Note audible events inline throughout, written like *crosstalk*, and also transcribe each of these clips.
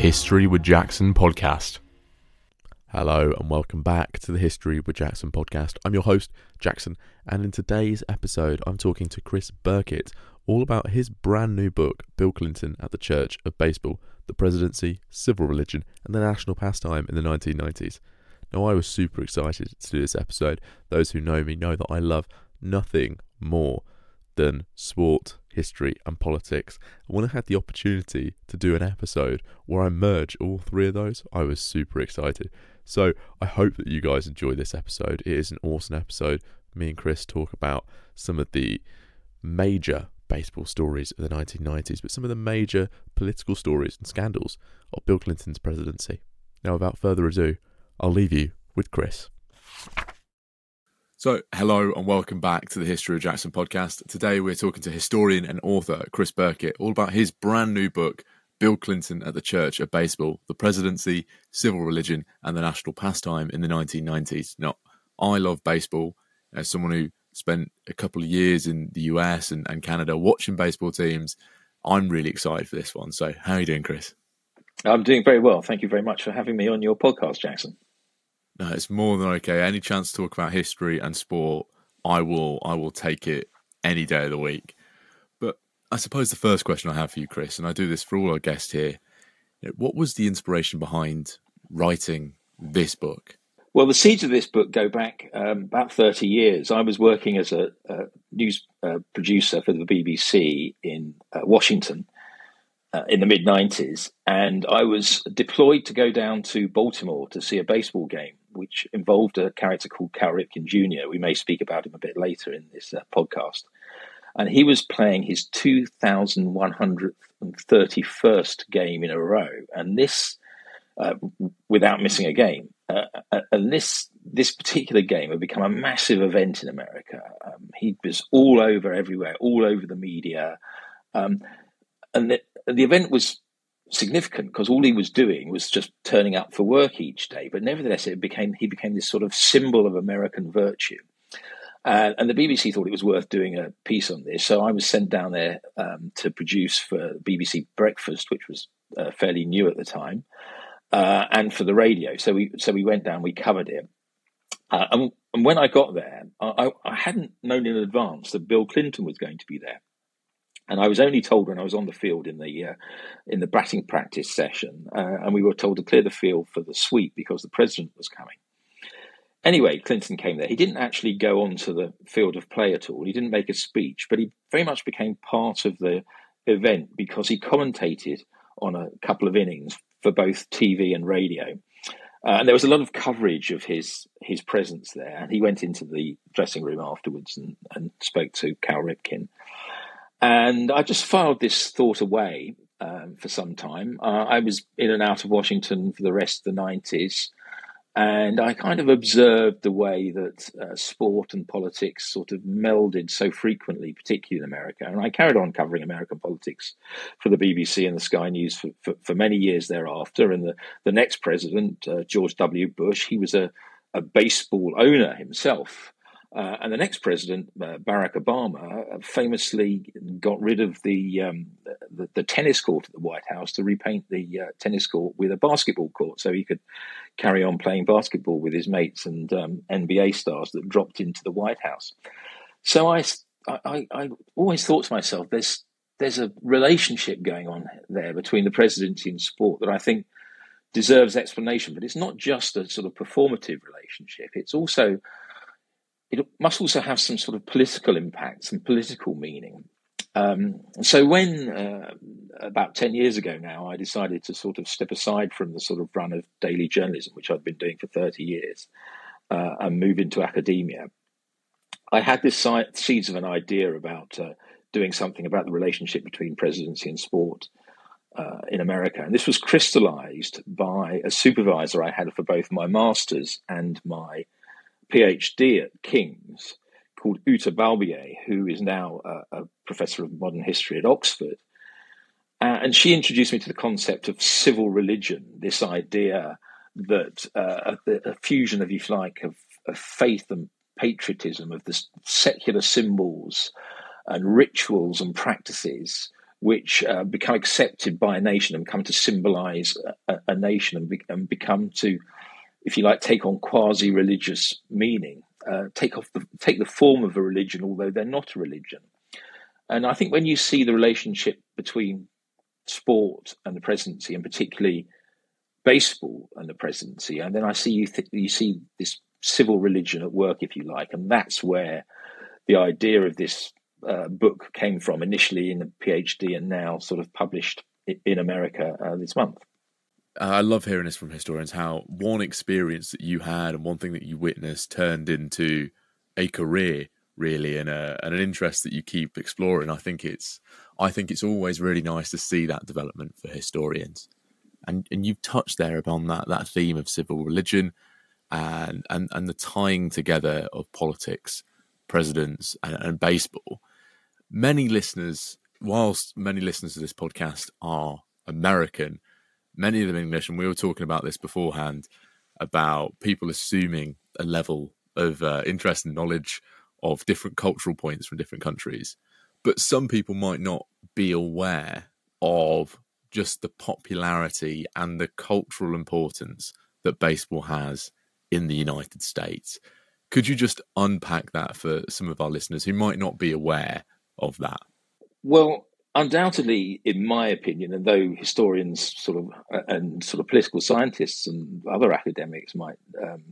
History with Jackson podcast. Hello, and welcome back to the History with Jackson podcast. I'm your host, Jackson, and in today's episode, I'm talking to Chris Birkett all about his brand new book, Bill Clinton at the Church of Baseball The Presidency, Civil Religion, and the National Pastime in the 1990s. Now, I was super excited to do this episode. Those who know me know that I love nothing more than sport, history, and politics. When I had the opportunity to do an episode where I merge all three of those, I was super excited. So I hope that you guys enjoy this episode. It is an awesome episode. Me and Chris talk about some of the major baseball stories of the 1990s, but some of the major political stories and scandals of Bill Clinton's presidency. Now, without further ado, I'll leave you with Chris. So, hello and welcome back to the History of Jackson podcast. Today we're talking to historian and author Chris Birkett all about his brand new book, Bill Clinton at the Church of Baseball The Presidency, Civil Religion, and the National Pastime in the 1990s. Now, I love baseball as someone who spent a couple of years in the US and, and Canada watching baseball teams. I'm really excited for this one. So, how are you doing, Chris? I'm doing very well. Thank you very much for having me on your podcast, Jackson. No, it's more than okay. Any chance to talk about history and sport, I will. I will take it any day of the week. But I suppose the first question I have for you, Chris, and I do this for all our guests here, what was the inspiration behind writing this book? Well, the seeds of this book go back um, about 30 years. I was working as a, a news uh, producer for the BBC in uh, Washington uh, in the mid 90s, and I was deployed to go down to Baltimore to see a baseball game which involved a character called Cal Ripken Jr. We may speak about him a bit later in this uh, podcast. And he was playing his 2,131st game in a row. And this, uh, without missing a game. Uh, uh, and this this particular game had become a massive event in America. Um, he was all over everywhere, all over the media. Um, and the, the event was significant because all he was doing was just turning up for work each day. But nevertheless, it became he became this sort of symbol of American virtue. Uh, and the BBC thought it was worth doing a piece on this, so I was sent down there um, to produce for BBC Breakfast, which was uh, fairly new at the time, uh, and for the radio. So we so we went down, we covered it, uh, and, and, when I got there, I, I hadn't known in advance that Bill Clinton was going to be there. And I was only told when I was on the field in the uh, in the batting practice session, uh, and we were told to clear the field for the sweep because the president was coming. Anyway, Clinton came there. He didn't actually go onto the field of play at all. He didn't make a speech, but he very much became part of the event because he commentated on a couple of innings for both TV and radio. Uh, and there was a lot of coverage of his his presence there. And he went into the dressing room afterwards and, and spoke to Cal Ripken. And I just filed this thought away um, for some time. Uh, I was in and out of Washington for the rest of the 90s. And I kind of observed the way that uh, sport and politics sort of melded so frequently, particularly in America. And I carried on covering American politics for the BBC and the Sky News for, for, for many years thereafter. And the, the next president, uh, George W. Bush, he was a, a baseball owner himself. Uh, and the next president, uh, Barack Obama, uh, famously got rid of the, um, the, the tennis court at the White House to repaint the uh, tennis court with a basketball court, so he could carry on playing basketball with his mates and um, NBA stars that dropped into the White House. So I, I, I always thought to myself, there's there's a relationship going on there between the presidency and sport that I think deserves explanation. But it's not just a sort of performative relationship; it's also it must also have some sort of political impact, some political meaning. Um, so when uh, about 10 years ago now, I decided to sort of step aside from the sort of run of daily journalism, which I'd been doing for 30 years, uh, and move into academia, I had this seeds of an idea about uh, doing something about the relationship between presidency and sport uh, in America. And this was crystallized by a supervisor I had for both my master's and my PhD at King's called Uta Balbier, who is now a, a professor of modern history at Oxford. Uh, and she introduced me to the concept of civil religion, this idea that uh, a, a, fusion of, if you like, of, of faith and patriotism, of the secular symbols and rituals and practices which uh, become accepted by a nation and come to symbolize a, a nation and, be, and, become to, if you like, take on quasi religious meaning, uh, take off the, take the form of a religion, although they're not a religion. And I think when you see the relationship between sport and the presidency, and particularly baseball and the presidency, and then I see you th- you see this civil religion at work, if you like, and that's where the idea of this uh, book came from initially in a PhD and now sort of published in America uh, this month. Uh, I love hearing this from historians how one experience that you had and one thing that you witnessed turned into a career really and, a, and an interest that you keep exploring. I think it's I think it's always really nice to see that development for historians. And and you've touched there upon that that theme of civil religion and and, and the tying together of politics, presidents and, and baseball many listeners, whilst many listeners to this podcast are American, many of them English, and we were talking about this beforehand about people assuming a level of uh, interest and knowledge of different cultural points from different countries. But some people might not be aware of just the popularity and the cultural importance that baseball has in the United States. Could you just unpack that for some of our listeners who might not be aware of that? Well, undoubtedly, in my opinion, and though historians sort of uh, and sort of political scientists and other academics might um,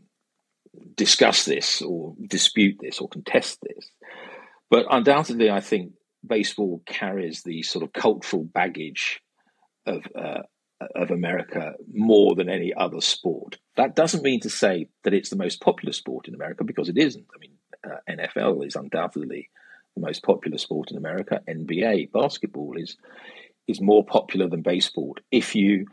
discuss this or dispute this or contest this, but undoubtedly, I think baseball carries the sort of cultural baggage of uh, of America more than any other sport. That doesn't mean to say that it's the most popular sport in America because it isn't. I mean, uh, NFL is undoubtedly the most popular sport in America. NBA basketball is is more popular than baseball. If you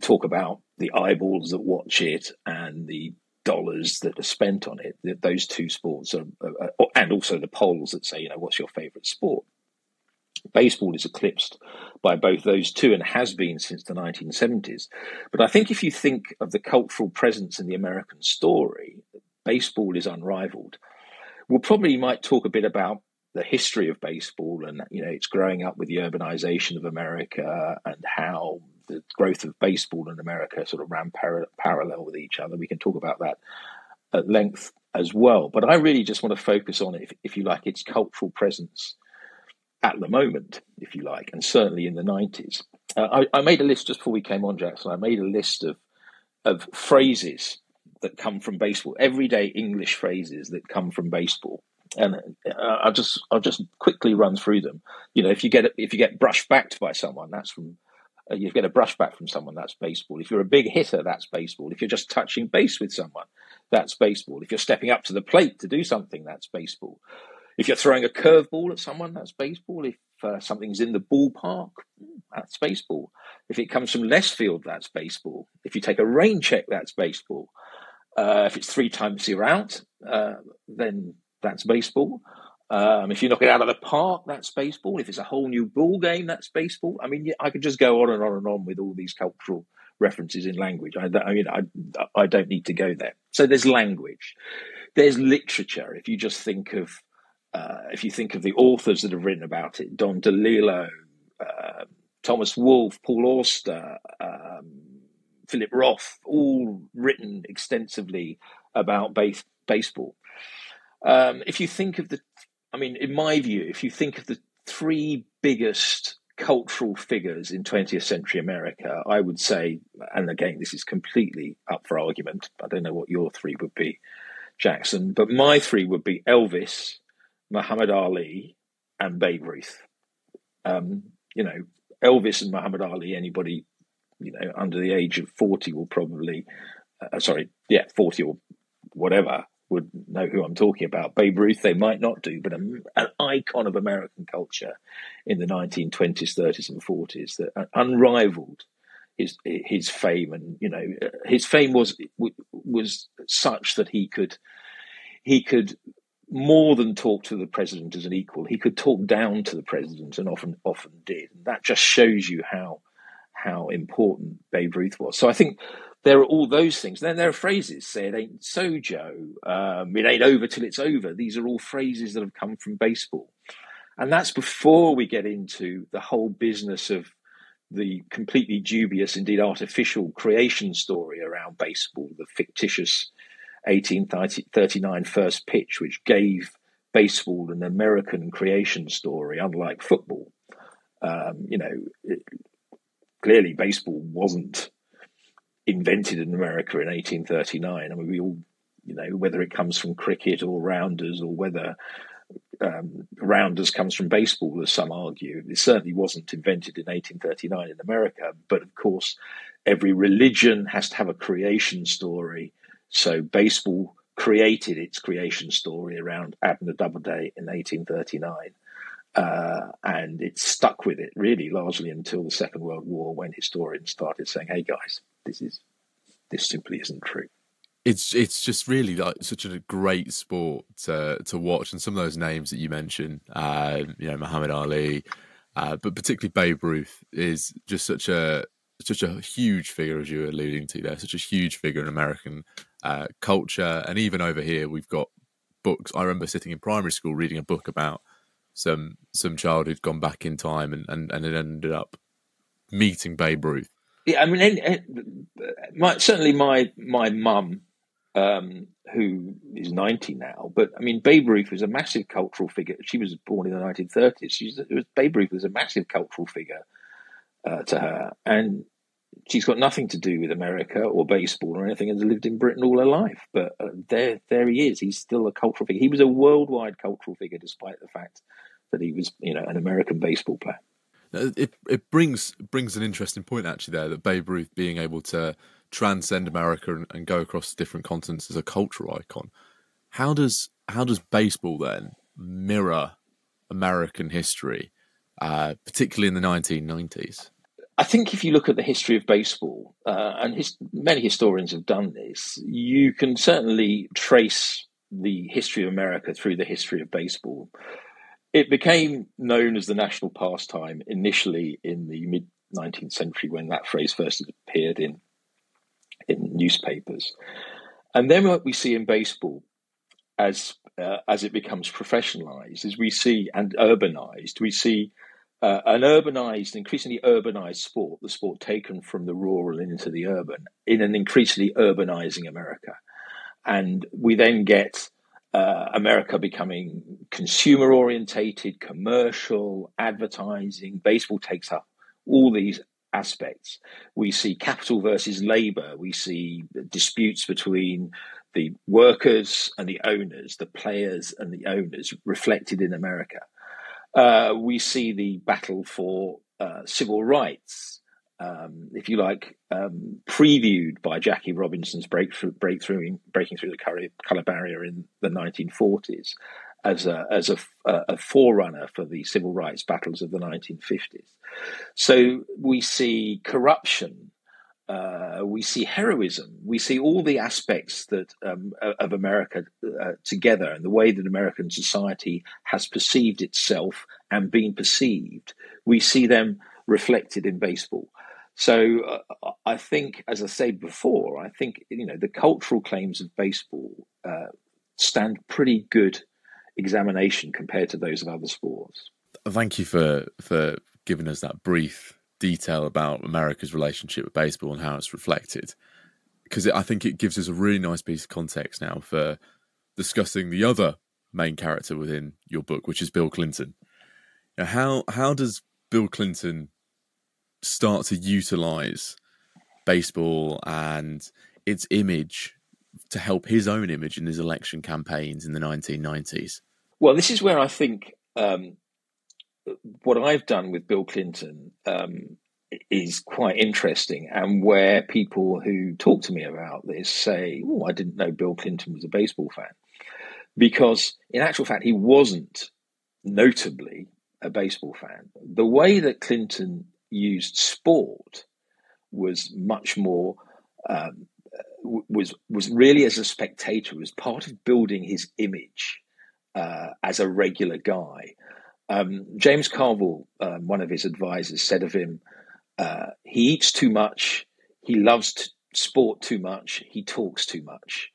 talk about the eyeballs that watch it and the dollars that are spent on it, those two sports are, are, and also the polls that say, you know, what's your favorite sport? Baseball is eclipsed by both those two and has been since the 1970s. But I think if you think of the cultural presence in the American story, baseball is unrivaled. We'll probably might talk a bit about the history of baseball and you know it's growing up with the urbanization of America and how the growth of baseball in America sort of ran par- parallel with each other. We can talk about that at length as well. But I really just want to focus on, if, if you like, its cultural presence at the moment, if you like, and certainly in the 90s. Uh, I, I, made a list just before we came on, Jackson. I made a list of, of phrases that come from baseball, everyday English phrases that come from baseball and uh, I'll just I'll just quickly run through them. You know, if you get if you get brushed backed by someone, that's from uh, you get a brush back from someone, that's baseball. If you're a big hitter, that's baseball. If you're just touching base with someone, that's baseball. If you're stepping up to the plate to do something, that's baseball. If you're throwing a curveball at someone, that's baseball. If uh, something's in the ballpark, that's baseball. If it comes from left field, that's baseball. If you take a rain check, that's baseball. Uh, if it's three times you're out, uh, then that's baseball. Um, if you knock it out of the park, that's baseball. If it's a whole new ball game, that's baseball. I mean, I could just go on and on and on with all these cultural references in language. I, I mean, I, I don't need to go there. So there's language, there's literature. If you just think of, uh, if you think of the authors that have written about it, Don DeLillo, uh, Thomas Wolfe, Paul Auster, um, Philip Roth, all written extensively about base, baseball. Um, if you think of the, I mean, in my view, if you think of the three biggest cultural figures in 20th century America, I would say, and again, this is completely up for argument. I don't know what your three would be, Jackson, but my three would be Elvis, Muhammad Ali, and Babe Ruth. Um, you know, Elvis and Muhammad Ali, anybody, you know, under the age of 40 will probably, uh, sorry, yeah, 40 or whatever, would know who I'm talking about. Babe Ruth, they might not do, but an icon of American culture in the 1920s, 30s, and 40s that unrivaled his his fame, and you know his fame was was such that he could he could more than talk to the president as an equal. He could talk down to the president, and often often did. And that just shows you how how important Babe Ruth was. So I think there are all those things. Then there are phrases. Say it ain't so, Joe. Um, it ain't over till it's over. These are all phrases that have come from baseball. And that's before we get into the whole business of the completely dubious, indeed artificial creation story around baseball, the fictitious 1839 first pitch, which gave baseball an American creation story, unlike football. Um, you know, it, clearly baseball wasn't invented in America in 1839. I mean, we all, you know, whether it comes from cricket or rounders or whether um, rounders comes from baseball, as some argue. It certainly wasn't invented in 1839 in America, but of course, every religion has to have a creation story. So baseball created its creation story around Abner Doubleday in 1839. Uh, and it stuck with it really largely until the Second World War when historians started saying, hey guys, this is this simply isn't true it's it's just really like such a great sport to to watch, and some of those names that you mentioned, uh, you know, Muhammad Ali, uh, but particularly Babe Ruth is just such a such a huge figure as you were alluding to there, such a huge figure in American uh, culture, and even over here we've got books. I remember sitting in primary school reading a book about some some child who'd gone back in time and and, and it ended up meeting Babe Ruth. Yeah, I mean, my, certainly my my mum um, who is 90 now. But I mean, Babe Ruth was a massive cultural figure. She was born in the 1930s. She's, it was, Babe Ruth was a massive cultural figure uh, to her. And she's got nothing to do with America or baseball or anything and has lived in Britain all her life. But uh, there, there he is. He's still a cultural figure. He was a worldwide cultural figure, despite the fact that he was, you know, an American baseball player. It it brings brings an interesting point actually there that Babe Ruth being able to transcend America and, and, go across different continents as a cultural icon. How does how does baseball then mirror American history, uh, particularly in the 1990s? I think if you look at the history of baseball, uh, and his, many historians have done this, you can certainly trace the history of America through the history of baseball. It became known as the national pastime initially in the mid 19th century when that phrase first appeared in in newspapers. And then what we see in baseball as uh, as it becomes professionalized, as we see and urbanized, we see uh, an urbanized, increasingly urbanized sport, the sport taken from the rural into the urban, in an increasingly urbanizing America. And we then get uh, America becoming consumer orientated, commercial, advertising. Baseball takes up all these aspects. We see capital versus labor. We see disputes between the workers and the owners, the players and the owners reflected in America. Uh, we see the battle for uh, civil rights, um, if you like, um, previewed by Jackie Robinson's breakthrough, breakthrough breaking through the color, color barrier in the 1940s as a as a, a, forerunner for the civil rights battles of the 1950s. So we see corruption, uh, we see heroism, we see all the aspects that um, of America uh, together, and the way that American society has perceived itself and been perceived. We see them reflected in baseball. So uh, I think, as I said before, I think you know the cultural claims of baseball uh, stand pretty good examination compared to those of other sports. Thank you for for giving us that brief detail about America's relationship with baseball and how it's reflected, because I think it gives us a really nice piece of context now for discussing the other main character within your book, which is Bill Clinton. Now, how how does Bill Clinton start to utilize baseball and its image to help his own image in his election campaigns in the 1990s? Well, this is where I think um, what I've done with Bill Clinton um, is quite interesting, and where people who talk to me about this say, "Oh, I didn't know Bill Clinton was a baseball fan," because in actual fact, he wasn't notably a baseball fan. The way that Clinton used sport was much more um, was was really as a spectator, was part of building his image uh, as a regular guy. Um, James Carville, um, one of his advisors, said of him, uh, "He eats too much. He loves t- sport too much. He talks too much."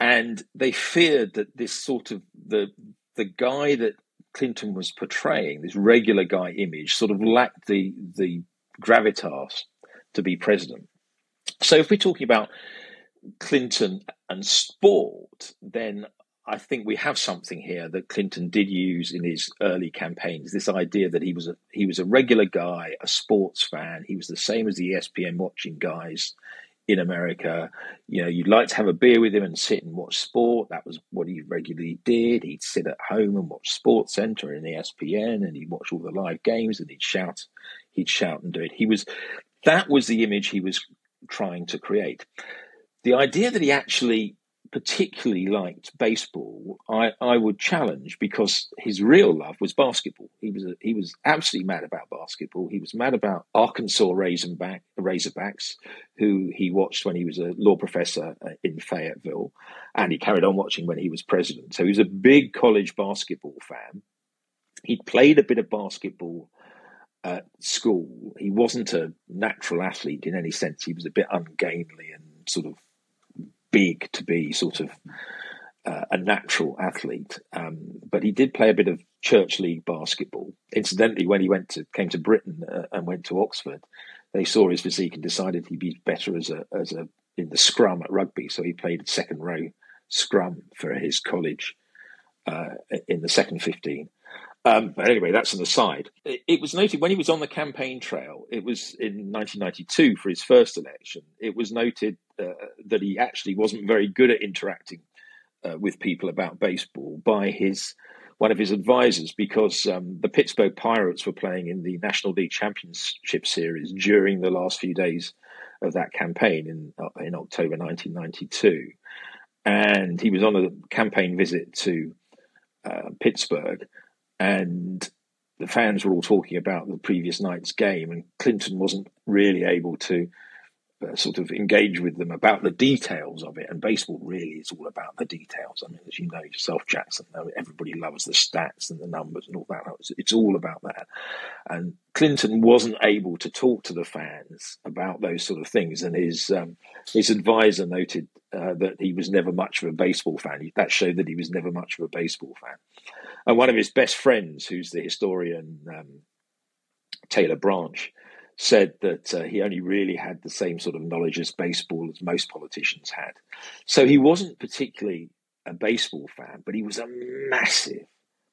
And they feared that this sort of the the guy that Clinton was portraying, this regular guy image, sort of lacked the the gravitas to be president. So if we're talking about Clinton and sport, then I think we have something here that Clinton did use in his early campaigns. This idea that he was a he was a regular guy, a sports fan. He was the same as the ESPN watching guys in America. You know, you'd like to have a beer with him and sit and watch sport. That was what he regularly did. He'd sit at home and watch Sports Center and ESPN, and he'd watch all the live games and he'd shout, he'd shout and do it. He was that was the image he was trying to create. The idea that he actually particularly liked baseball, I, I would challenge because his real love was basketball. He was a, he was absolutely mad about basketball. He was mad about Arkansas Razorback, Razorbacks, who he watched when he was a law professor uh, in Fayetteville, and he carried on watching when he was president. So he was a big college basketball fan. He'd played a bit of basketball at school. He wasn't a natural athlete in any sense. He was a bit ungainly and sort of big to be sort of uh, a natural athlete, um, but he did play a bit of church league basketball. Incidentally, when he went to came to Britain uh, and went to Oxford, they saw his physique and decided he'd be better as a as a in the scrum at rugby. So he played second row scrum for his college uh, in the second fifteen. Um, but anyway, that's an aside. It, was noted when he was on the campaign trail, it was in 1992 for his first election, it was noted uh, that he actually wasn't very good at interacting uh, with people about baseball by his one of his advisors because um, the Pittsburgh Pirates were playing in the National League Championship Series during the last few days of that campaign in uh, in October 1992, and he was on a campaign visit to uh, Pittsburgh and the fans were all talking about the previous night's game, and Clinton wasn't really able to uh, sort of engage with them about the details of it. And baseball really is all about the details. I mean, as you know yourself, Jackson, everybody loves the stats and the numbers and all that. It's all about that. And Clinton wasn't able to talk to the fans about those sort of things. And his um, his advisor noted uh, that he was never much of a baseball fan. That showed that he was never much of a baseball fan. And one of his best friends, who's the historian um, Taylor Branch, said that uh, he only really had the same sort of knowledge as baseball as most politicians had. So he wasn't particularly a baseball fan, but he was a massive,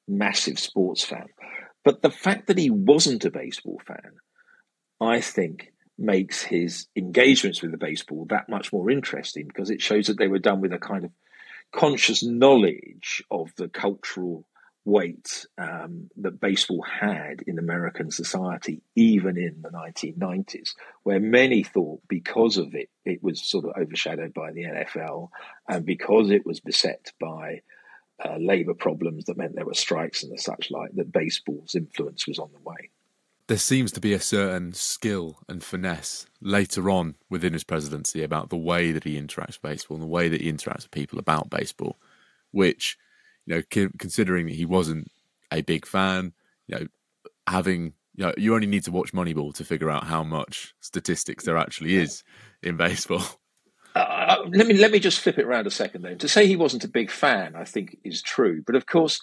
massive sports fan. But the fact that he wasn't a baseball fan, I think, makes his engagements with the baseball that much more interesting because it shows that they were done with a kind of conscious knowledge of the cultural weight um, that baseball had in American society, even in the 1990s, where many thought because of it, it was sort of overshadowed by the NFL, and because it was beset by uh, labor problems that meant there were strikes and such like, that baseball's influence was on the way. There seems to be a certain skill and finesse later on within his presidency about the way that he interacts with baseball and the way that he interacts with people about baseball, which – you know, considering he wasn't a big fan, you know, having you know, you only need to watch Moneyball to figure out how much statistics there actually is in baseball. *laughs* Uh, uh, let me let me just flip it around a second. Then to say he wasn't a big fan, I think is true. But of course,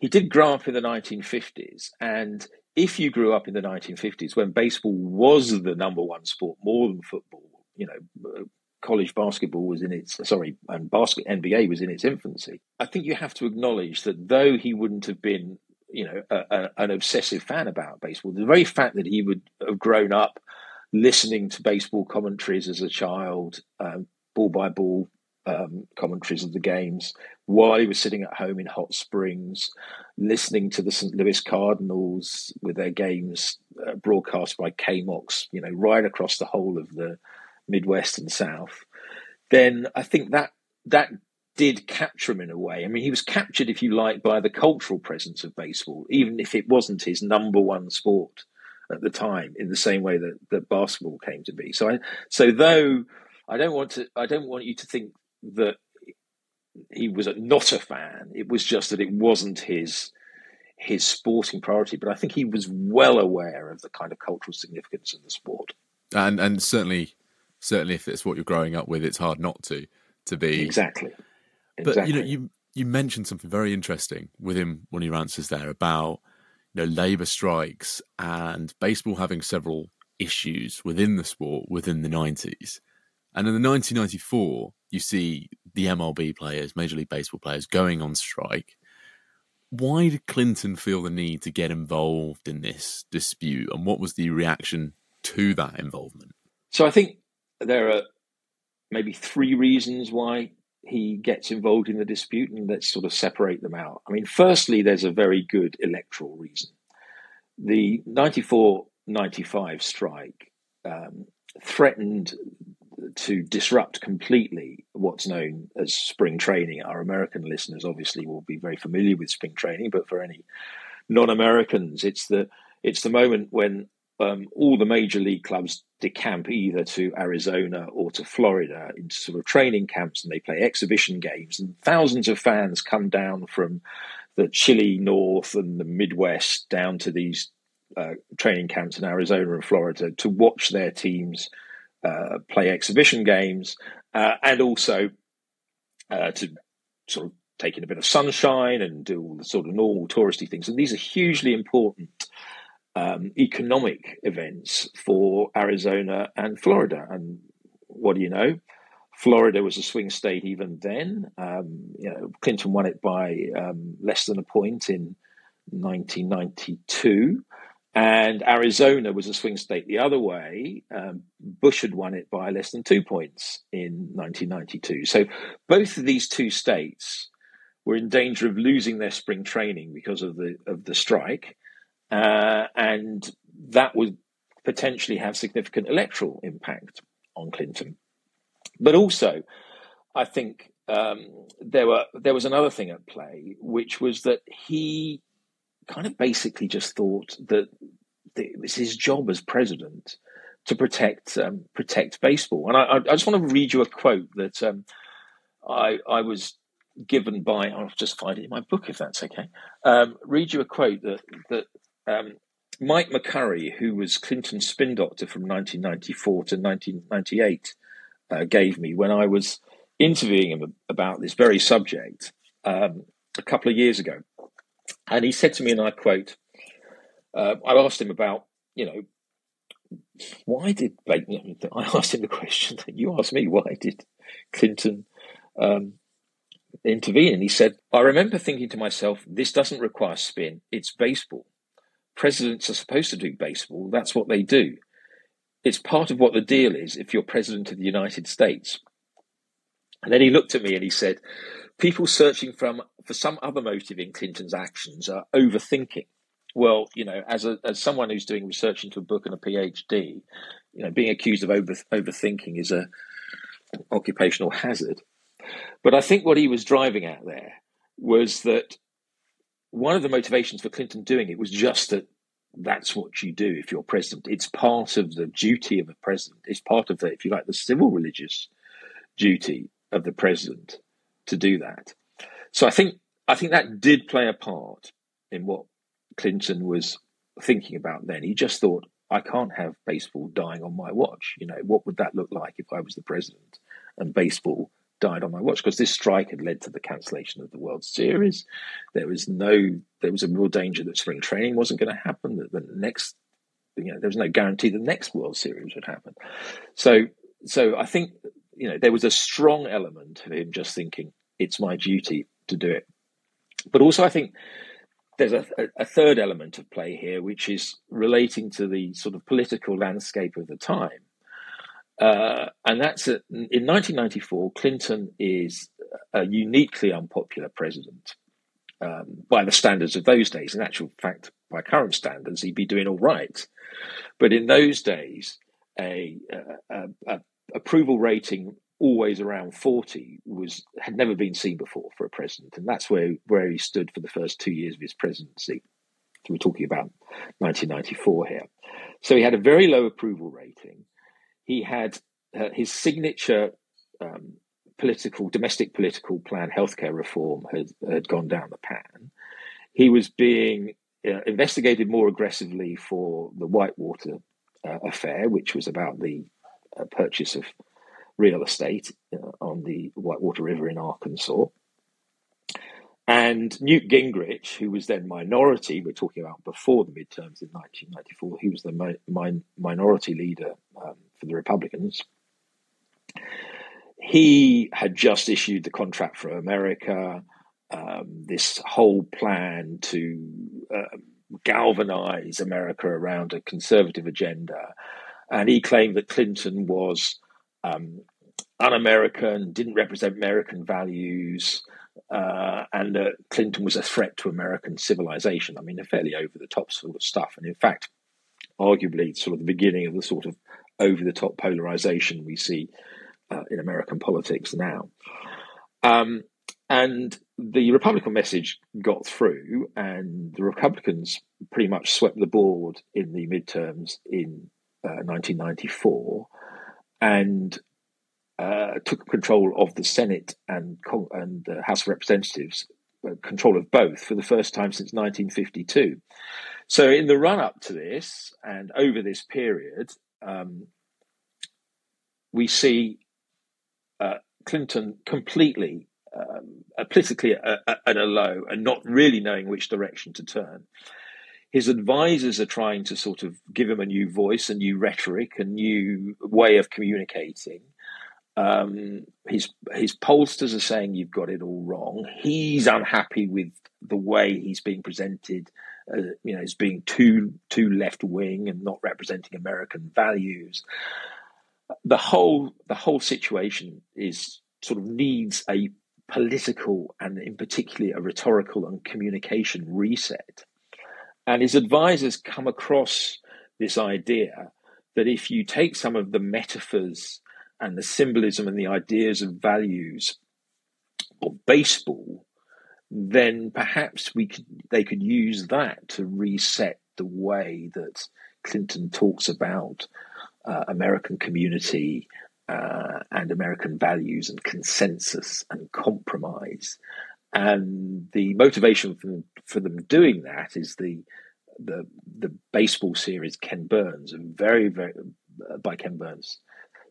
he did grow up in the 1950s, and if you grew up in the 1950s when baseball was the number one sport more than football, you know, college basketball was in its sorry, and basket NBA was in its infancy. I think you have to acknowledge that though he wouldn't have been, you know, a, a, an obsessive fan about baseball, the very fact that he would have grown up listening to baseball commentaries as a child, um, ball by ball um, commentaries of the games, while he was sitting at home in Hot Springs, listening to the St. Louis Cardinals with their games uh, broadcast by KMOX, you know, right across the whole of the Midwest and South, then I think that that did capture him in a way. I mean, he was captured, if you like, by the cultural presence of baseball, even if it wasn't his number one sport at the time, in the same way that, that basketball came to be. So, I, so though I don't want to, I don't want you to think that he was not a fan. It was just that it wasn't his his sporting priority. But I think he was well aware of the kind of cultural significance of the sport. And and certainly certainly if it's what you're growing up with, it's hard not to to be exactly. But exactly. you know, you you mentioned something very interesting within one of your answers there about you know labor strikes and baseball having several issues within the sport within the 90s. And in the 1994, you see the MLB players, Major League Baseball players, going on strike. Why did Clinton feel the need to get involved in this dispute, and what was the reaction to that involvement? So I think there are maybe three reasons why he gets involved in the dispute, and let's sort of separate them out. I mean, firstly, there's a very good electoral reason. The 94 95 strike um, threatened to disrupt completely what's known as spring training. Our American listeners obviously will be very familiar with spring training, but for any non-Americans, it's the it's the moment when um, all the major league clubs decamp either to Arizona or to Florida into sort of training camps, and they play exhibition games, and thousands of fans come down from the chilly north and the Midwest down to these uh, training camps in Arizona and Florida to watch their teams uh, play exhibition games uh, and also uh, to sort of take in a bit of sunshine and do all the sort of normal touristy things. And these are hugely important um, economic events for Arizona and Florida. And what do you know? Florida was a swing state even then. Um, you know, Clinton won it by um, less than a point in 1992. And Arizona was a swing state the other way. Um, Bush had won it by less than two points in 1992. So both of these two states were in danger of losing their spring training because of the of the strike, uh, and that would potentially have significant electoral impact on Clinton. But also, I think um, there were there was another thing at play, which was that he kind of basically just thought that it was his job as president to protect um, protect baseball. And I, I, just want to read you a quote that um, I, I was given by. I'll just find it in my book if that's okay. Um, read you a quote that that um, Mike McCurry, who was Clinton's spin doctor from 1994 to 1998, uh, gave me when I was interviewing him about this very subject um, a couple of years ago. And he said to me, and I quote, uh, I asked him about, you know, why did *laughs* I asked him the question that you asked me, why did Clinton um, intervene? And he said, I remember thinking to myself, this doesn't require spin, it's baseball. Presidents are supposed to do baseball, that's what they do. It's part of what the deal is if you're president of the United States. And then he looked at me and he said, People searching from, for some other motive in Clinton's actions are overthinking. Well, you know, as a as someone who's doing research into a book and a PhD, you know, being accused of over overthinking is a occupational hazard. But I think what he was driving at there was that one of the motivations for Clinton doing it was just that that's what you do if you're president. It's part of the duty of a president. It's part of the, if you like, the civil religious duty of the president to do that. So I think I think that did play a part in what Clinton was thinking about then. He just thought, I can't have baseball dying on my watch. You know, what would that look like if I was the president and baseball died on my watch? Because this strike had led to the cancellation of the World Series. There was no, there was a real danger that spring training wasn't going to happen. That the next, you know, there was no guarantee the next World Series would happen. So, so I think you know there was a strong element of him just thinking it's my duty to do it. But also, I think there's a, a, third element of play here, which is relating to the sort of political landscape of the time. Uh, and that's a, in 1994, Clinton is a uniquely unpopular president um, by the standards of those days. In actual fact, by current standards, he'd be doing all right. But in those days, a, a, a approval rating always around 40 was had never been seen before for a president and that's where where he stood for the first two years of his presidency so we're talking about 1994 here so he had a very low approval rating he had uh, his signature um, political domestic political plan healthcare reform had, had gone down the pan he was being uh, investigated more aggressively for the whitewater uh, affair which was about the uh, purchase of real estate uh, on the Whitewater River in Arkansas. And Newt Gingrich, who was then minority, we're talking about before the midterms in 1994, he was the mi- mi- minority leader um, for the Republicans. He had just issued the contract for America, um, this whole plan to uh, galvanize America around a conservative agenda. And he claimed that Clinton was um, un American, didn't represent American values, uh, and that Clinton was a threat to American civilization. I mean, a fairly over the top sort of stuff. And in fact, arguably, sort of the beginning of the sort of over the top polarization we see uh, in American politics now. Um, and the Republican message got through, and the Republicans pretty much swept the board in the midterms in uh, 1994 and uh, took control of the Senate and, and the House of Representatives, uh, control of both for the first time since 1952. So, in the run up to this and over this period, um, we see uh, Clinton completely um, politically at a low and not really knowing which direction to turn. His advisors are trying to sort of give him a new voice, a new rhetoric, a new way of communicating. Um, his his pollsters are saying you've got it all wrong. He's unhappy with the way he's being presented, uh, you know, as being too too left wing and not representing American values. The whole the whole situation is sort of needs a political and in particular a rhetorical and communication reset. And his advisors come across this idea that if you take some of the metaphors and the symbolism and the ideas and values of baseball, then perhaps we could they could use that to reset the way that Clinton talks about uh, American community uh, and American values and consensus and compromise. And the motivation for them, for them doing that is the the the baseball series Ken Burns, very very uh, by Ken Burns.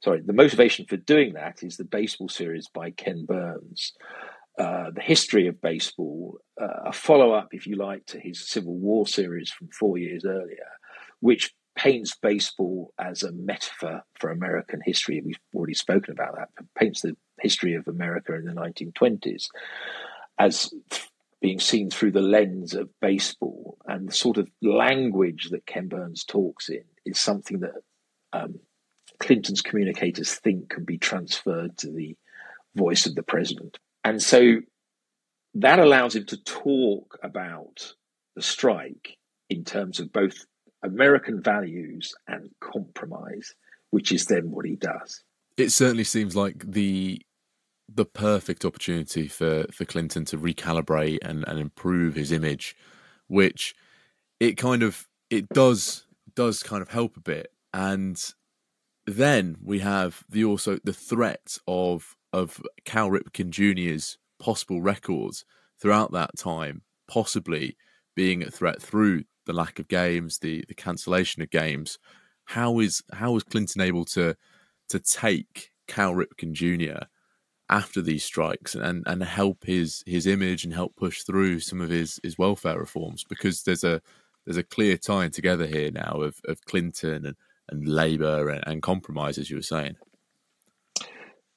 Sorry, the motivation for doing that is the baseball series by Ken Burns. Uh, the history of baseball, uh, a follow up, if you like, to his Civil War series from four years earlier, which paints baseball as a metaphor for American history. We've already spoken about that. Paints the history of America in the 1920s as being seen through the lens of baseball. And the sort of language that Ken Burns talks in is something that um, Clinton's communicators think can be transferred to the voice of the president. And so that allows him to talk about the strike in terms of both American values and compromise, which is then what he does. It certainly seems like the the perfect opportunity for, for Clinton to recalibrate and, and improve his image, which it kind of it does does kind of help a bit. And then we have the also the threat of of Cal Ripken Jr.'s possible records throughout that time, possibly being a threat through the lack of games, the the cancellation of games. How is how is Clinton able to to take Cal Ripken Jr. after these strikes and, and help his his image and help push through some of his his welfare reforms? Because there's a there's a clear tying together here now of, of Clinton and, and Labour and, and compromise, as you were saying.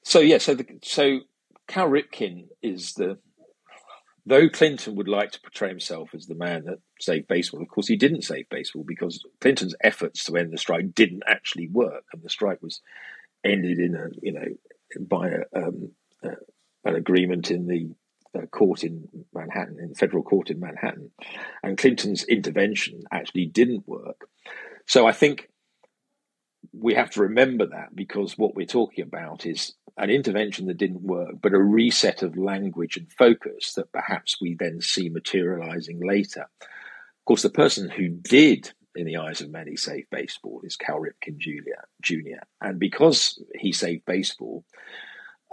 So yeah, so the, so Cal Ripken is the though Clinton would like to portray himself as the man that saved baseball, of course he didn't save baseball because Clinton's efforts to end the strike didn't actually work, and the strike was ended in a you know by a, um, an agreement in the uh, court in Manhattan, in the federal court in Manhattan, and Clinton's intervention actually didn't work. So I think we have to remember that because what we're talking about is an intervention that didn't work, but a reset of language and focus that perhaps we then see materializing later. Of course, the person who did, in the eyes of many, save baseball is Cal Ripken Jr. And because he saved baseball,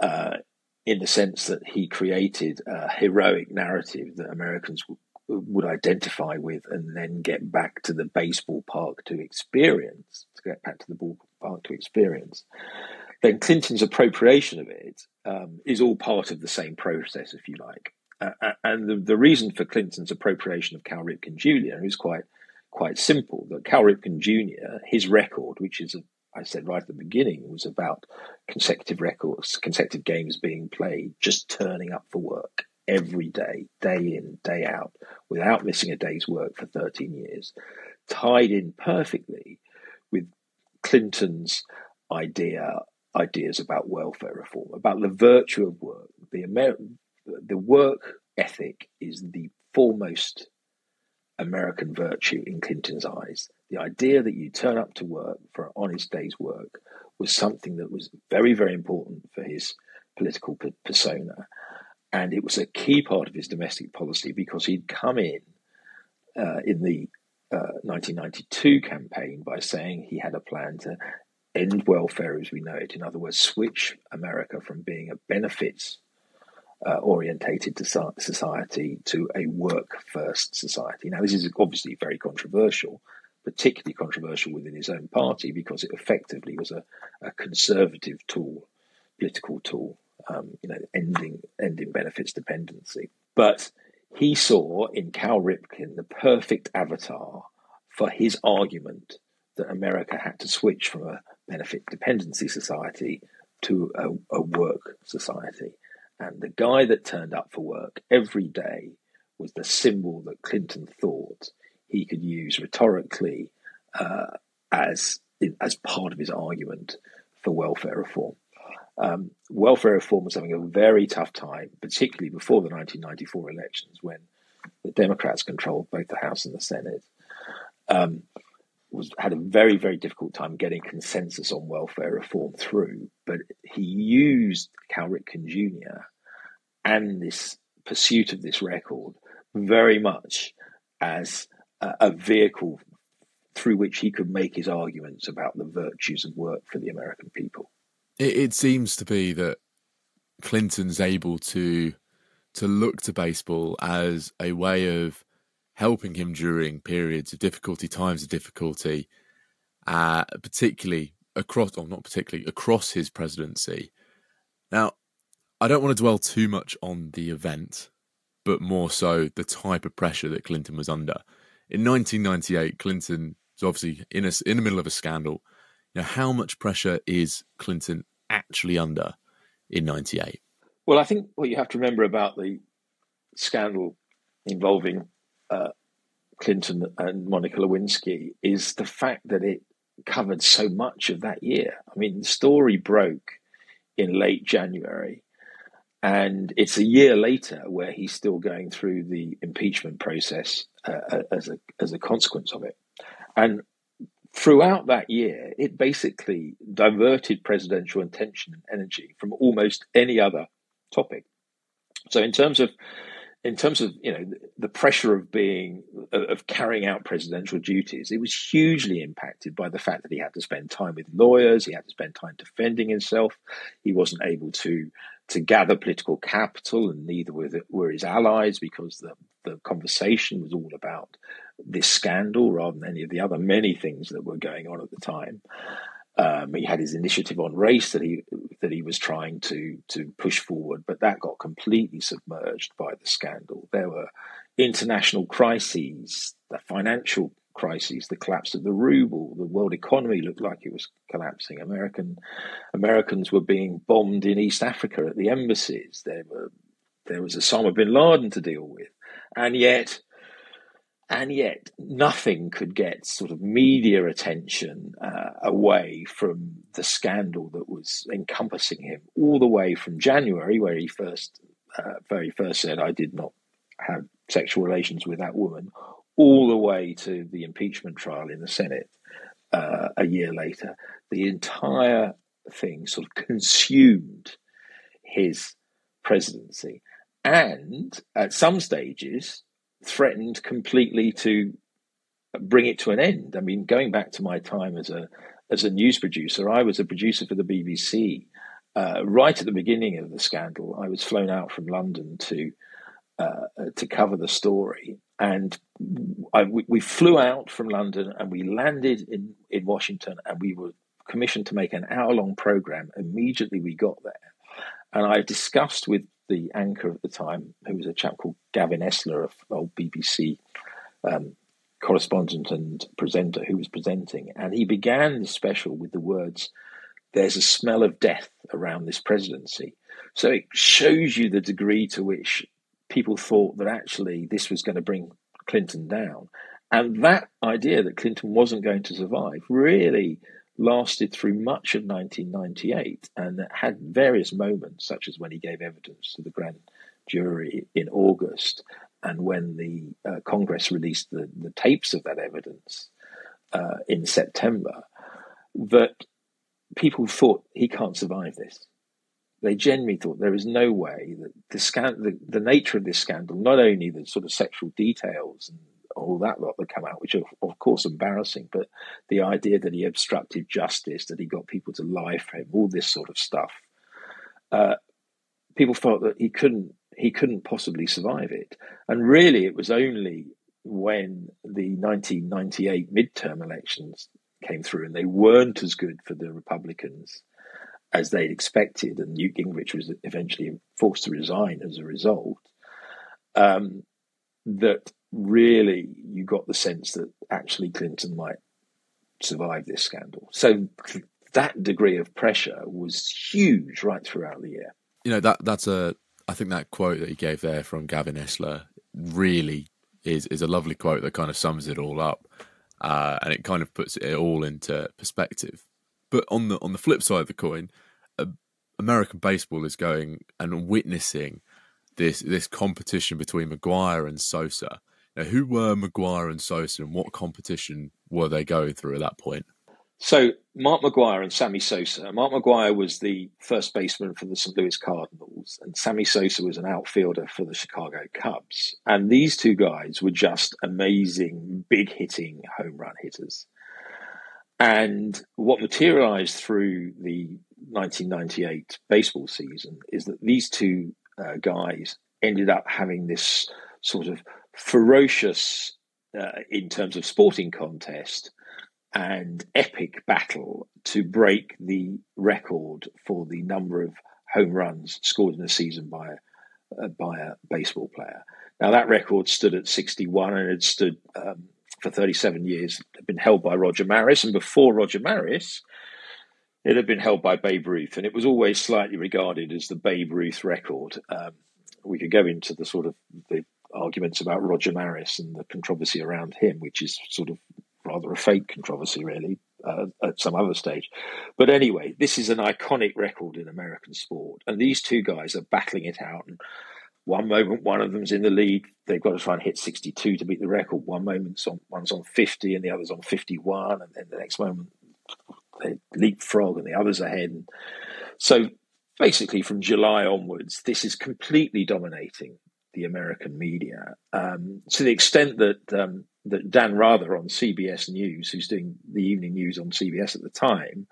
uh, in the sense that he created a heroic narrative that Americans w- would identify with and then get back to the baseball park to experience, get back to the ballpark to experience then Clinton's appropriation of it um, is all part of the same process, if you like. Uh, and the, the reason for Clinton's appropriation of Cal Ripken Jr. is quite quite simple. That Cal Ripken Jr. his record, which is a, I said right at the beginning, was about consecutive records, consecutive games being played, just turning up for work every day, day in, day out, without missing a day's work for 13 years, tied in perfectly Clinton's idea ideas about welfare reform, about the virtue of work. The Amer- the work ethic is the foremost American virtue in Clinton's eyes. The idea that you turn up to work for an honest day's work was something that was very, very important for his political persona. And it was a key part of his domestic policy because he'd come in uh, in the uh, 1992 campaign by saying he had a plan to end welfare as we know it. In other words, switch America from being a benefits uh, orientated to society to a work first society. Now, this is obviously very controversial, particularly controversial within his own party because it effectively was a, a conservative tool, political tool, um, you know, ending ending benefits dependency. But he saw in Cal Ripken the perfect avatar for his argument that America had to switch from a benefit dependency society to a, a work society. And the guy that turned up for work every day was the symbol that Clinton thought he could use rhetorically uh, as as part of his argument for welfare reform. Um, welfare reform was having a very tough time, particularly before the 1994 elections when the Democrats controlled both the House and the Senate. Um, was had a very very difficult time getting consensus on welfare reform through, but he used Cal Ripken Jr. and this pursuit of this record very much as a, a vehicle through which he could make his arguments about the virtues of work for the American people. It, it seems to be that Clinton's able to to look to baseball as a way of helping him during periods of difficulty, times of difficulty, uh, particularly across, or not particularly, across his presidency. Now, I don't want to dwell too much on the event, but more so the type of pressure that Clinton was under. In 1998, Clinton was obviously in a, in the middle of a scandal. Know, how much pressure is Clinton actually under in 98? Well, I think what you have to remember about the scandal involving uh, Clinton and Monica Lewinsky is the fact that it covered so much of that year. I mean, the story broke in late January, and it's a year later where he's still going through the impeachment process uh, as a as a consequence of it. And throughout that year, it basically diverted presidential attention and energy from almost any other topic. So, in terms of in terms of you know the pressure of being of carrying out presidential duties, it was hugely impacted by the fact that he had to spend time with lawyers, he had to spend time defending himself, he wasn't able to to gather political capital, and neither were, the, were his allies because the the conversation was all about this scandal rather than any of the other many things that were going on at the time. Um, he had his initiative on race that he that he was trying to to push forward, but that got completely submerged by the scandal. There were international crises, the financial crises, the collapse of the ruble, the world economy looked like it was collapsing. American Americans were being bombed in East Africa at the embassies. There were there was Osama bin Laden to deal with, and yet and yet nothing could get sort of media attention uh, away from the scandal that was encompassing him all the way from January, where he first, uh, very first said, "I did not have sexual relations with that woman," all the way to the impeachment trial in the Senate uh, a year later. The entire thing sort of consumed his presidency, and at some stages threatened completely to bring it to an end. I mean, going back to my time as a as a news producer, I was a producer for the BBC. Uh, right at the beginning of the scandal, I was flown out from London to uh, to cover the story, and I, we, we, flew out from London and we landed in in Washington, and we were commissioned to make an hour long program. Immediately we got there, and I discussed with the anchor at the time, who was a chap called Gavin Esler, of old BBC um, correspondent and presenter, who was presenting, and he began the special with the words, "There's a smell of death around this presidency." So it shows you the degree to which people thought that actually this was going to bring Clinton down. And that idea that Clinton wasn't going to survive really lasted through much of 1998 and had various moments, such as when he gave evidence to the grand jury in August and when the uh, Congress released the, the tapes of that evidence uh, in September, that people thought he can't survive this. They genuinely thought there is no way that the, scan- the, the nature of this scandal, not only the sort of sexual details and all that lot that come out, which are of course embarrassing, but the idea that he obstructed justice, that he got people to lie for him, all this sort of stuff. Uh, people felt that he couldn't he couldn't possibly survive it, and really it was only when the 1998 midterm elections came through and they weren't as good for the Republicans as they'd expected, and Newt Gingrich was eventually forced to resign as a result. Um, that really you got the sense that actually Clinton might survive this scandal. So that degree of pressure was huge right throughout the year. You know that that's a I think that quote that he gave there from Gavin Esler really is is a lovely quote that kind of sums it all up, uh, and it kind of puts it all into perspective. But on the on the flip side of the coin, uh, American baseball is going and witnessing this this competition between McGwire and Sosa. Now, who were McGwire and Sosa, and what competition were they going through at that point? So, Mark McGwire and Sammy Sosa. Mark McGwire was the first baseman for the St. Louis Cardinals, and Sammy Sosa was an outfielder for the Chicago Cubs. And these two guys were just amazing, big hitting home run hitters. And what materialized through the 1998 baseball season is that these two uh, guys ended up having this sort of ferocious, uh, in terms of sporting contest, and epic battle to break the record for the number of home runs scored in a season by a, uh, by a baseball player. Now that record stood at 61 and had stood um, for 37 years. It had been held by Roger Maris, and before Roger Maris, it had been held by Babe Ruth, and it was always slightly regarded as the Babe Ruth record. Um, we could go into the sort of the arguments about Roger Maris and the controversy around him, which is sort of rather a fake controversy, really, uh, at some other stage. But anyway, this is an iconic record in American sport, and these two guys are battling it out. And one moment, one of them's in the lead; they've got to try and hit 62 to beat the record. One moment's on, one's on 50, and the other's on 51, and then the next moment they leapfrog, and the other's ahead. And so, basically, from July onwards, this is completely dominating the American media um, to the extent that um, that Dan Rather on CBS News, who's doing the evening news on CBS at the time,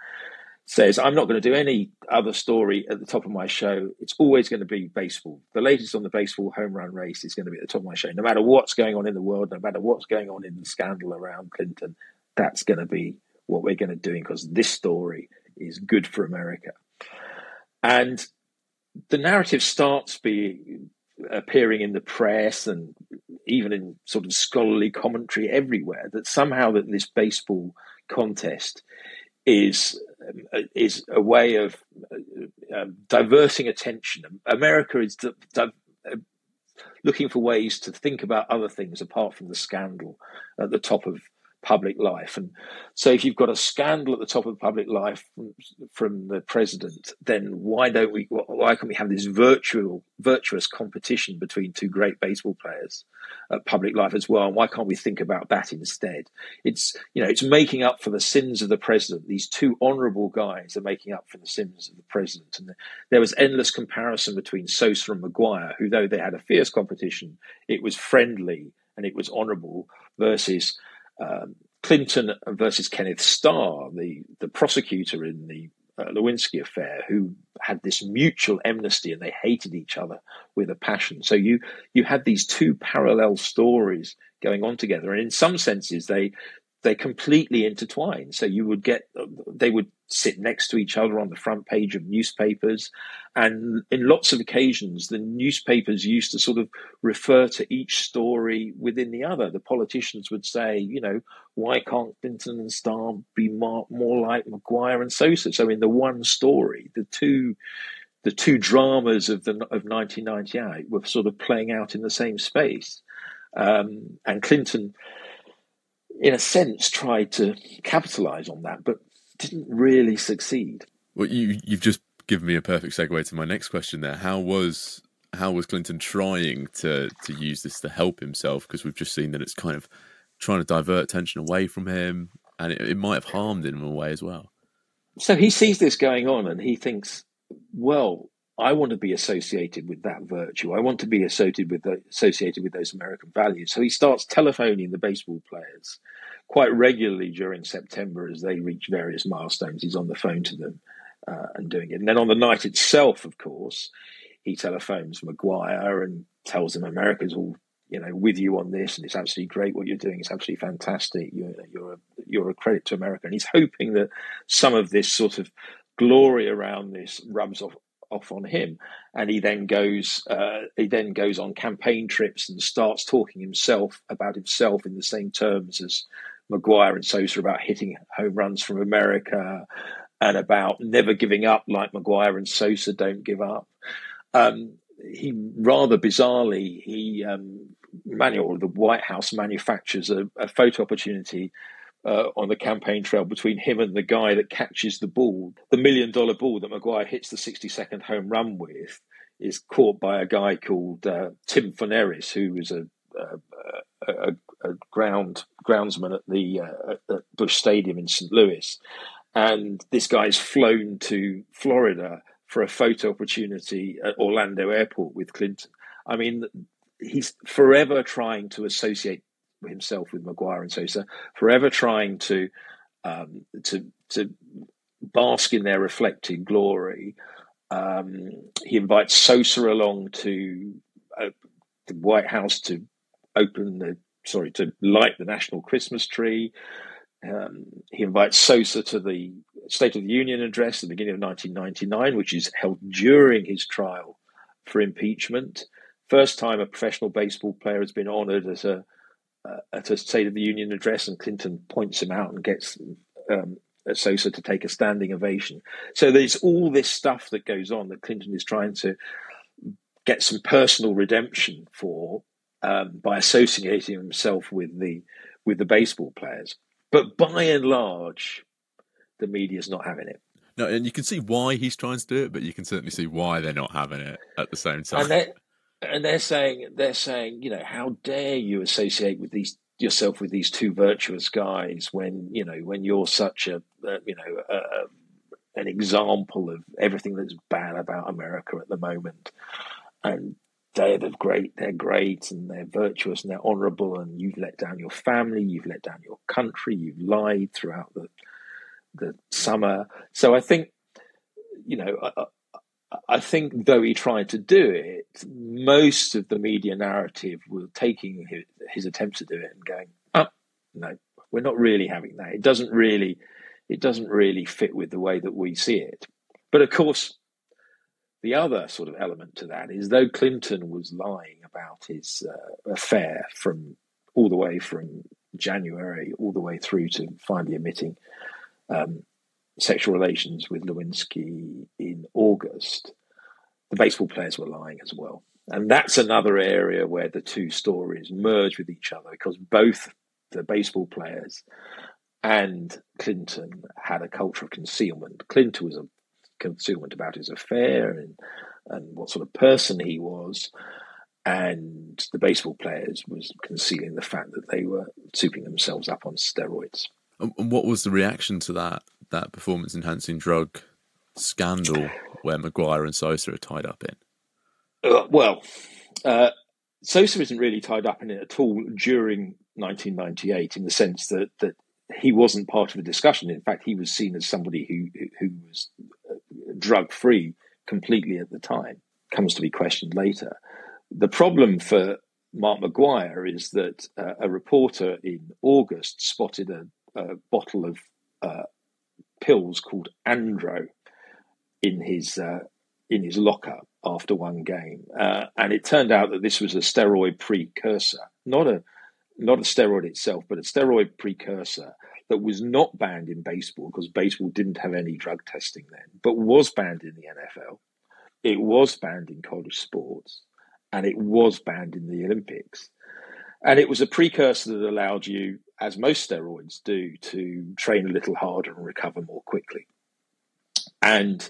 says, I'm not going to do any other story at the top of my show. It's always going to be baseball. The latest on the baseball home run race is going to be at the top of my show. No matter what's going on in the world, no matter what's going on in the scandal around Clinton, that's going to be what we're going to do because this story is good for America. And the narrative starts being appearing in the press and even in sort of scholarly commentary everywhere that somehow that this baseball contest is is a way of um, diverting attention. America is di- di- looking for ways to think about other things apart from the scandal at the top of public life. And so, if you've got a scandal at the top of public life from, the president, then why don't we? Why can't we have this virtual, virtuous competition between two great baseball players at public life as well? And why can't we think about that instead? It's you know, it's making up for the sins of the president. These two honourable guys are making up for the sins of the president. And there was endless comparison between Sosa and McGwire, who though they had a fierce competition, it was friendly and it was honourable versus um, Clinton versus Kenneth Starr, the, the prosecutor in the uh, Lewinsky affair, who had this mutual enmity and they hated each other with a passion. So you you had these two parallel stories going on together, and in some senses they they're completely intertwined. So you would get, they would sit next to each other on the front page of newspapers. And in lots of occasions, the newspapers used to sort of refer to each story within the other. The politicians would say, you know, why can't Clinton and Starr be more, more like McGwire and Sosa? So in the one story, the two, the two dramas of the of 1998 were sort of playing out in the same space. Um, and Clinton, in a sense, tried to capitalize on that, but didn't really succeed. Well, you you've just given me a perfect segue to my next question. There, how was how was Clinton trying to to use this to help himself? Because we've just seen that it's kind of trying to divert attention away from him, and it, it might have harmed him in a way as well. So he sees this going on, and he thinks, well, I want to be associated with that virtue. I want to be associated with the, associated with those American values. So he starts telephoning the baseball players quite regularly during September as they reach various milestones. He's on the phone to them uh, and doing it. And then on the night itself, of course, he telephones McGwire and tells him America's all you know with you on this, and it's absolutely great what you're doing. It's absolutely fantastic. You're you're a, you're a credit to America, and he's hoping that some of this sort of glory around this rubs off off on him, and he then goes uh, he then goes on campaign trips and starts talking himself about himself in the same terms as McGwire and Sosa about hitting home runs from America and about never giving up like McGwire and Sosa don't give up. Um, he rather bizarrely he um, manual the White House manufactures a, a photo opportunity uh, on the campaign trail between him and the guy that catches the ball. The million dollar ball that McGwire hits the 60 second home run with is caught by a guy called uh, Tim Forneris, who was a, a, a, a ground groundsman at the uh, at Busch Stadium in St. Louis. And this guy's flown to Florida for a photo opportunity at Orlando Airport with Clinton. I mean, he's forever trying to associate himself with McGwire and Sosa, forever trying to um, to to bask in their reflected glory. Um, he invites Sosa along to uh, the White House to open the sorry to light the national Christmas tree. Um, he invites Sosa to the State of the Union address at the beginning of 1999, which is held during his trial for impeachment. First time a professional baseball player has been honored as a uh, at a State of the Union address, and Clinton points him out and gets um, Sosa to take a standing ovation. So there's all this stuff that goes on that Clinton is trying to get some personal redemption for um, by associating himself with the with the baseball players. But by and large, the media's not having it. No, and you can see why he's trying to do it, but you can certainly see why they're not having it at the same time and they're saying they're saying you know how dare you associate with these yourself with these two virtuous guys when you know when you're such a, a you know a, an example of everything that's bad about America at the moment. And they're the great they're great and they're virtuous and they're honorable and you've let down your family you've let down your country you've lied throughout the the summer. So I think you know I think though he tried to do it, most of the media narrative were taking his, his attempts to do it and going, "Oh, no, we're not really having that. It doesn't really, it doesn't really fit with the way that we see it." But of course, the other sort of element to that is though Clinton was lying about his uh, affair from all the way from January all the way through to finally admitting um, sexual relations with Lewinsky in August, the baseball players were lying as well. And that's another area where the two stories merge with each other because both the baseball players and Clinton had a culture of concealment. Clinton was a concealment about his affair and, and what sort of person he was. And the baseball players was concealing the fact that they were souping themselves up on steroids. And what was the reaction to that that performance enhancing drug scandal where McGwire and Sosa are tied up in? Uh, well, uh, Sosa isn't really tied up in it at all during 1998 in the sense that that he wasn't part of the discussion. In fact, he was seen as somebody who who was uh, drug free completely at the time. Comes to be questioned later. The problem for Mark McGwire is that uh, a reporter in August spotted a, a bottle of uh, pills called Andro in his uh, in his locker after one game, uh, and it turned out that this was a steroid precursor, not a not a steroid itself, but a steroid precursor that was not banned in baseball because baseball didn't have any drug testing then, but was banned in the NFL. It was banned in college sports, and it was banned in the Olympics. And it was a precursor that allowed you, as most steroids do, to train a little harder and recover more quickly. And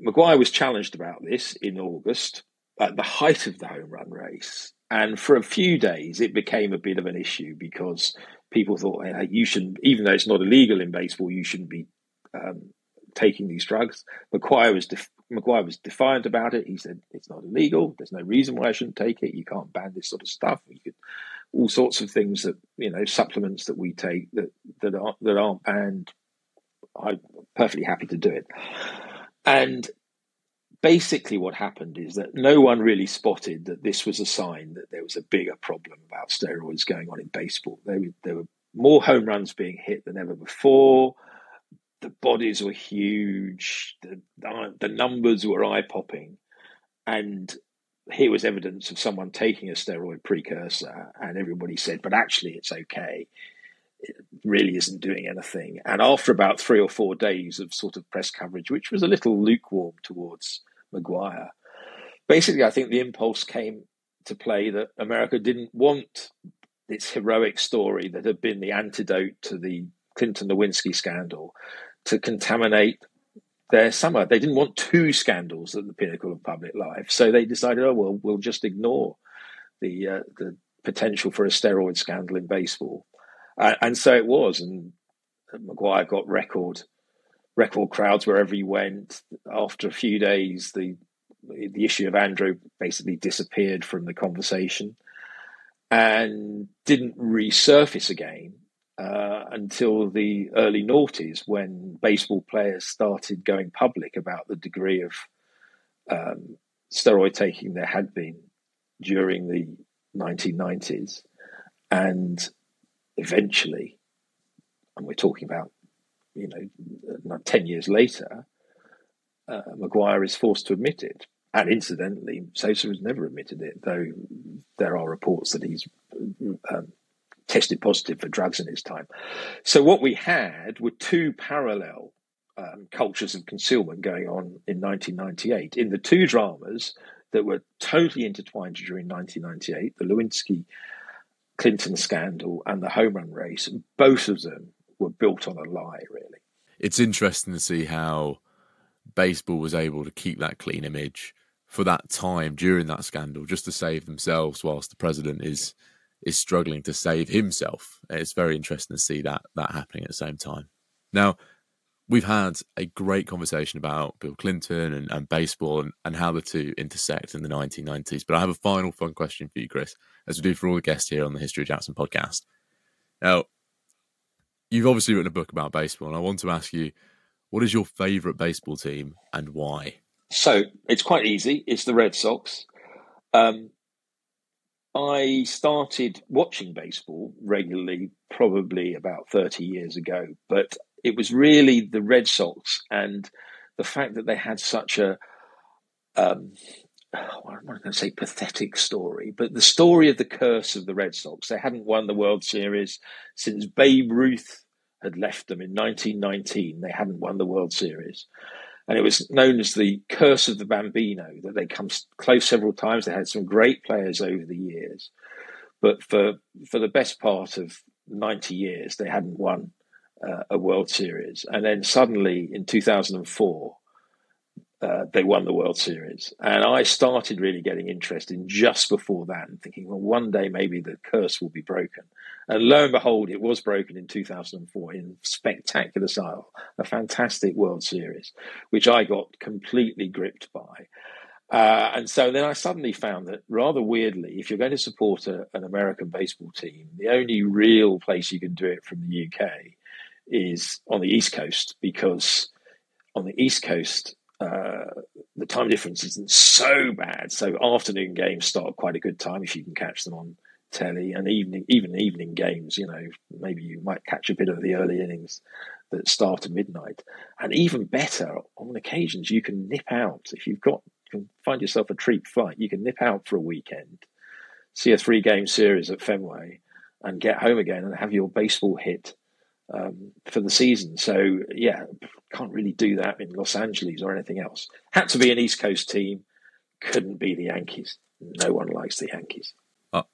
McGwire was challenged about this in August at the height of the home run race. And for a few days, it became a bit of an issue because people thought hey, you shouldn't, even though it's not illegal in baseball, you shouldn't be um, taking these drugs. McGwire was def- McGwire was defiant about it. He said it's not illegal. There's no reason why I shouldn't take it. You can't ban this sort of stuff. You could all sorts of things that you know supplements that we take that that aren't that aren't banned. I'm perfectly happy to do it. And basically, what happened is that no one really spotted that this was a sign that there was a bigger problem about steroids going on in baseball. There, there were more home runs being hit than ever before. The bodies were huge. The, the numbers were eye popping. And here was evidence of someone taking a steroid precursor, and everybody said, but actually, it's okay it really isn't doing anything. And after about three or four days of sort of press coverage, which was a little lukewarm towards McGwire, basically, I think the impulse came to play that America didn't want its heroic story that had been the antidote to the Clinton Lewinsky scandal to contaminate their summer. They didn't want two scandals at the pinnacle of public life, so they decided, oh well, we'll just ignore the uh, the potential for a steroid scandal in baseball. Uh, and so it was. And McGwire got record record crowds wherever he went. After a few days, the the issue of Andro basically disappeared from the conversation and didn't resurface again uh, until the early noughties when baseball players started going public about the degree of um, steroid taking there had been during the 1990s. And eventually, and we're talking about, you know, 10 years later, uh, McGwire is forced to admit it. And incidentally, Sosa has never admitted it, though there are reports that he's um, tested positive for drugs in his time. So, what we had were two parallel um, cultures of concealment going on in 1998. In the two dramas that were totally intertwined during 1998, the Lewinsky Clinton scandal and the home run race, both of them were built on a lie, really. It's interesting to see how baseball was able to keep that clean image for that time during that scandal just to save themselves whilst the president is is struggling to save himself. It's very interesting to see that that happening at the same time. Now, we've had a great conversation about Bill Clinton and, and baseball and, and how the two intersect in the 1990s. But I have a final fun question for you, Chris, as we do for all the guests here on the History of Jackson podcast. Now, you've obviously written a book about baseball, and I want to ask you, what is your favourite baseball team and why? So it's quite easy. It's the Red Sox. Um, I started watching baseball regularly probably about 30 years ago, but it was really the Red Sox and the fact that they had such a, um, I'm not going to say pathetic story, but the story of the curse of the Red Sox. They hadn't won the World Series since Babe Ruth had left them in 1919. They hadn't won the World Series. And it was known as the curse of the Bambino that they come close several times. They had some great players over the years, but for for the best part of 90 years, they hadn't won uh, a World Series. And then suddenly in 2004, uh, they won the World Series. And I started really getting interested in just before that and thinking, well, one day maybe the curse will be broken. And lo and behold, it was broken in 2004 in spectacular style, a fantastic World Series, which I got completely gripped by. Uh, and so then I suddenly found that rather weirdly, if you're going to support a, an American baseball team, the only real place you can do it from the UK is on the East Coast because on the East Coast, uh, the time difference isn't so bad. So afternoon games start quite a good time if you can catch them on telly, and evening even evening games. You know, maybe you might catch a bit of the early innings that start at midnight, and even better on occasions you can nip out if you've got you can find yourself a treat flight. You can nip out for a weekend, see a three game series at Fenway, and get home again and have your baseball hit um, for the season. So yeah, can't really do that in Los Angeles or anything else. Had to be an East Coast team. Couldn't be the Yankees. No one likes the Yankees.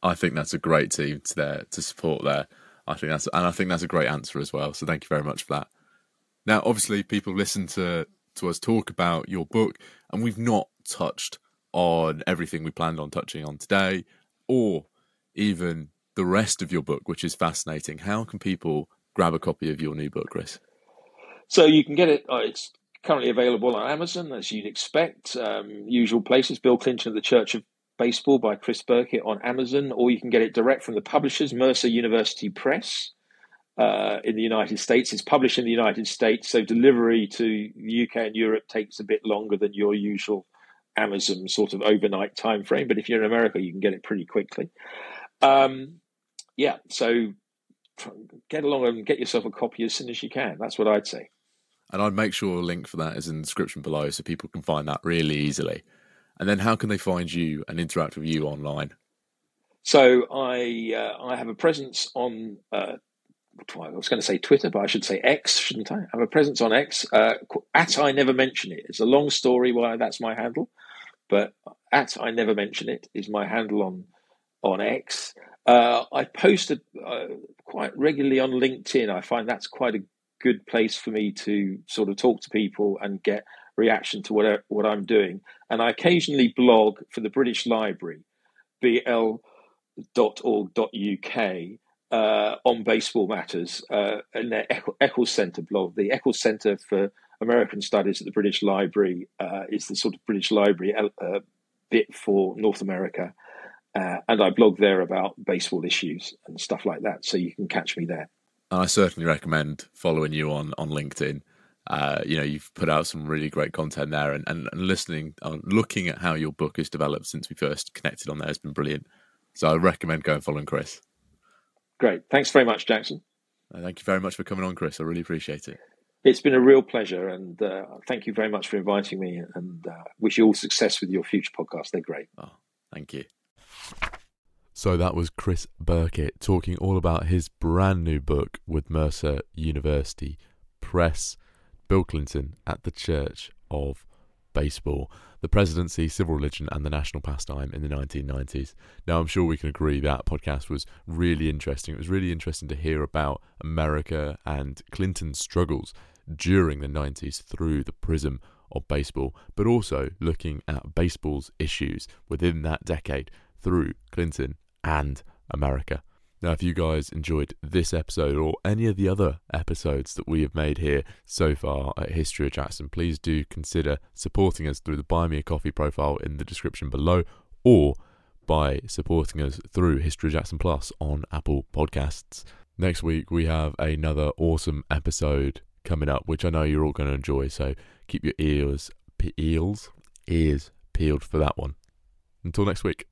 I think that's a great team to there to support there. I think that's and I think that's a great answer as well. So thank you very much for that. Now, obviously, people listen to to us talk about your book, and we've not touched on everything we planned on touching on today, or even the rest of your book, which is fascinating. How can people grab a copy of your new book, Chris? So you can get it. Uh, it's currently available on Amazon, as you'd expect. Um, usual places: Bill Clinton at the Church of Baseball by Chris Birkett on Amazon, or you can get it direct from the publishers, Mercer University Press. Uh, in the United States, it's published in the United States, so delivery to the UK and Europe takes a bit longer than your usual Amazon sort of overnight time frame. But if you're in America, you can get it pretty quickly. Um, yeah, so get along and get yourself a copy as soon as you can. That's what I'd say. And I'd make sure a link for that is in the description below so people can find that really easily. And then how can they find you and interact with you online? So I uh, I have a presence on uh, I was going to say Twitter, but I should say X, shouldn't I? I have a presence on X. Uh, at I never mention it. It's a long story why that's my handle, but at I never mention it is my handle on on X. Uh, I posted uh, quite regularly on LinkedIn. I find that's quite a good place for me to sort of talk to people and get reaction to what what I'm doing. And I occasionally blog for the British Library, bl.org.uk, uh, on baseball matters uh, in their Eccles Centre blog. The Eccles Centre for American Studies at the British Library uh, is the sort of British Library uh, bit for North America. Uh, and I blog there about baseball issues and stuff like that. So you can catch me there. And I certainly recommend following you on, on LinkedIn. Uh, you know, you've put out some really great content there, and, and, and listening, uh, looking at how your book has developed since we first connected on there has been brilliant. So I recommend going following Chris. Great. Thanks very much, Jackson. Uh, thank you very much for coming on, Chris. I really appreciate it. It's been a real pleasure, and uh, thank you very much for inviting me. And uh, wish you all success with your future podcasts. They're great. Oh, thank you. So that was Chris Birkett talking all about his brand new book with Mercer University Press, Bill Clinton at the Church of Baseball, the presidency, civil religion, and the national pastime in the 1990s. Now, I'm sure we can agree that podcast was really interesting. It was really interesting to hear about America and Clinton's struggles during the 90s through the prism of baseball, but also looking at baseball's issues within that decade through Clinton and America. Now, if you guys enjoyed this episode or any of the other episodes that we have made here so far at History of Jackson, please do consider supporting us through the Buy Me a Coffee profile in the description below or by supporting us through History of Jackson Plus on Apple Podcasts. Next week, we have another awesome episode coming up, which I know you're all going to enjoy. So keep your ears, ears, ears peeled for that one. Until next week.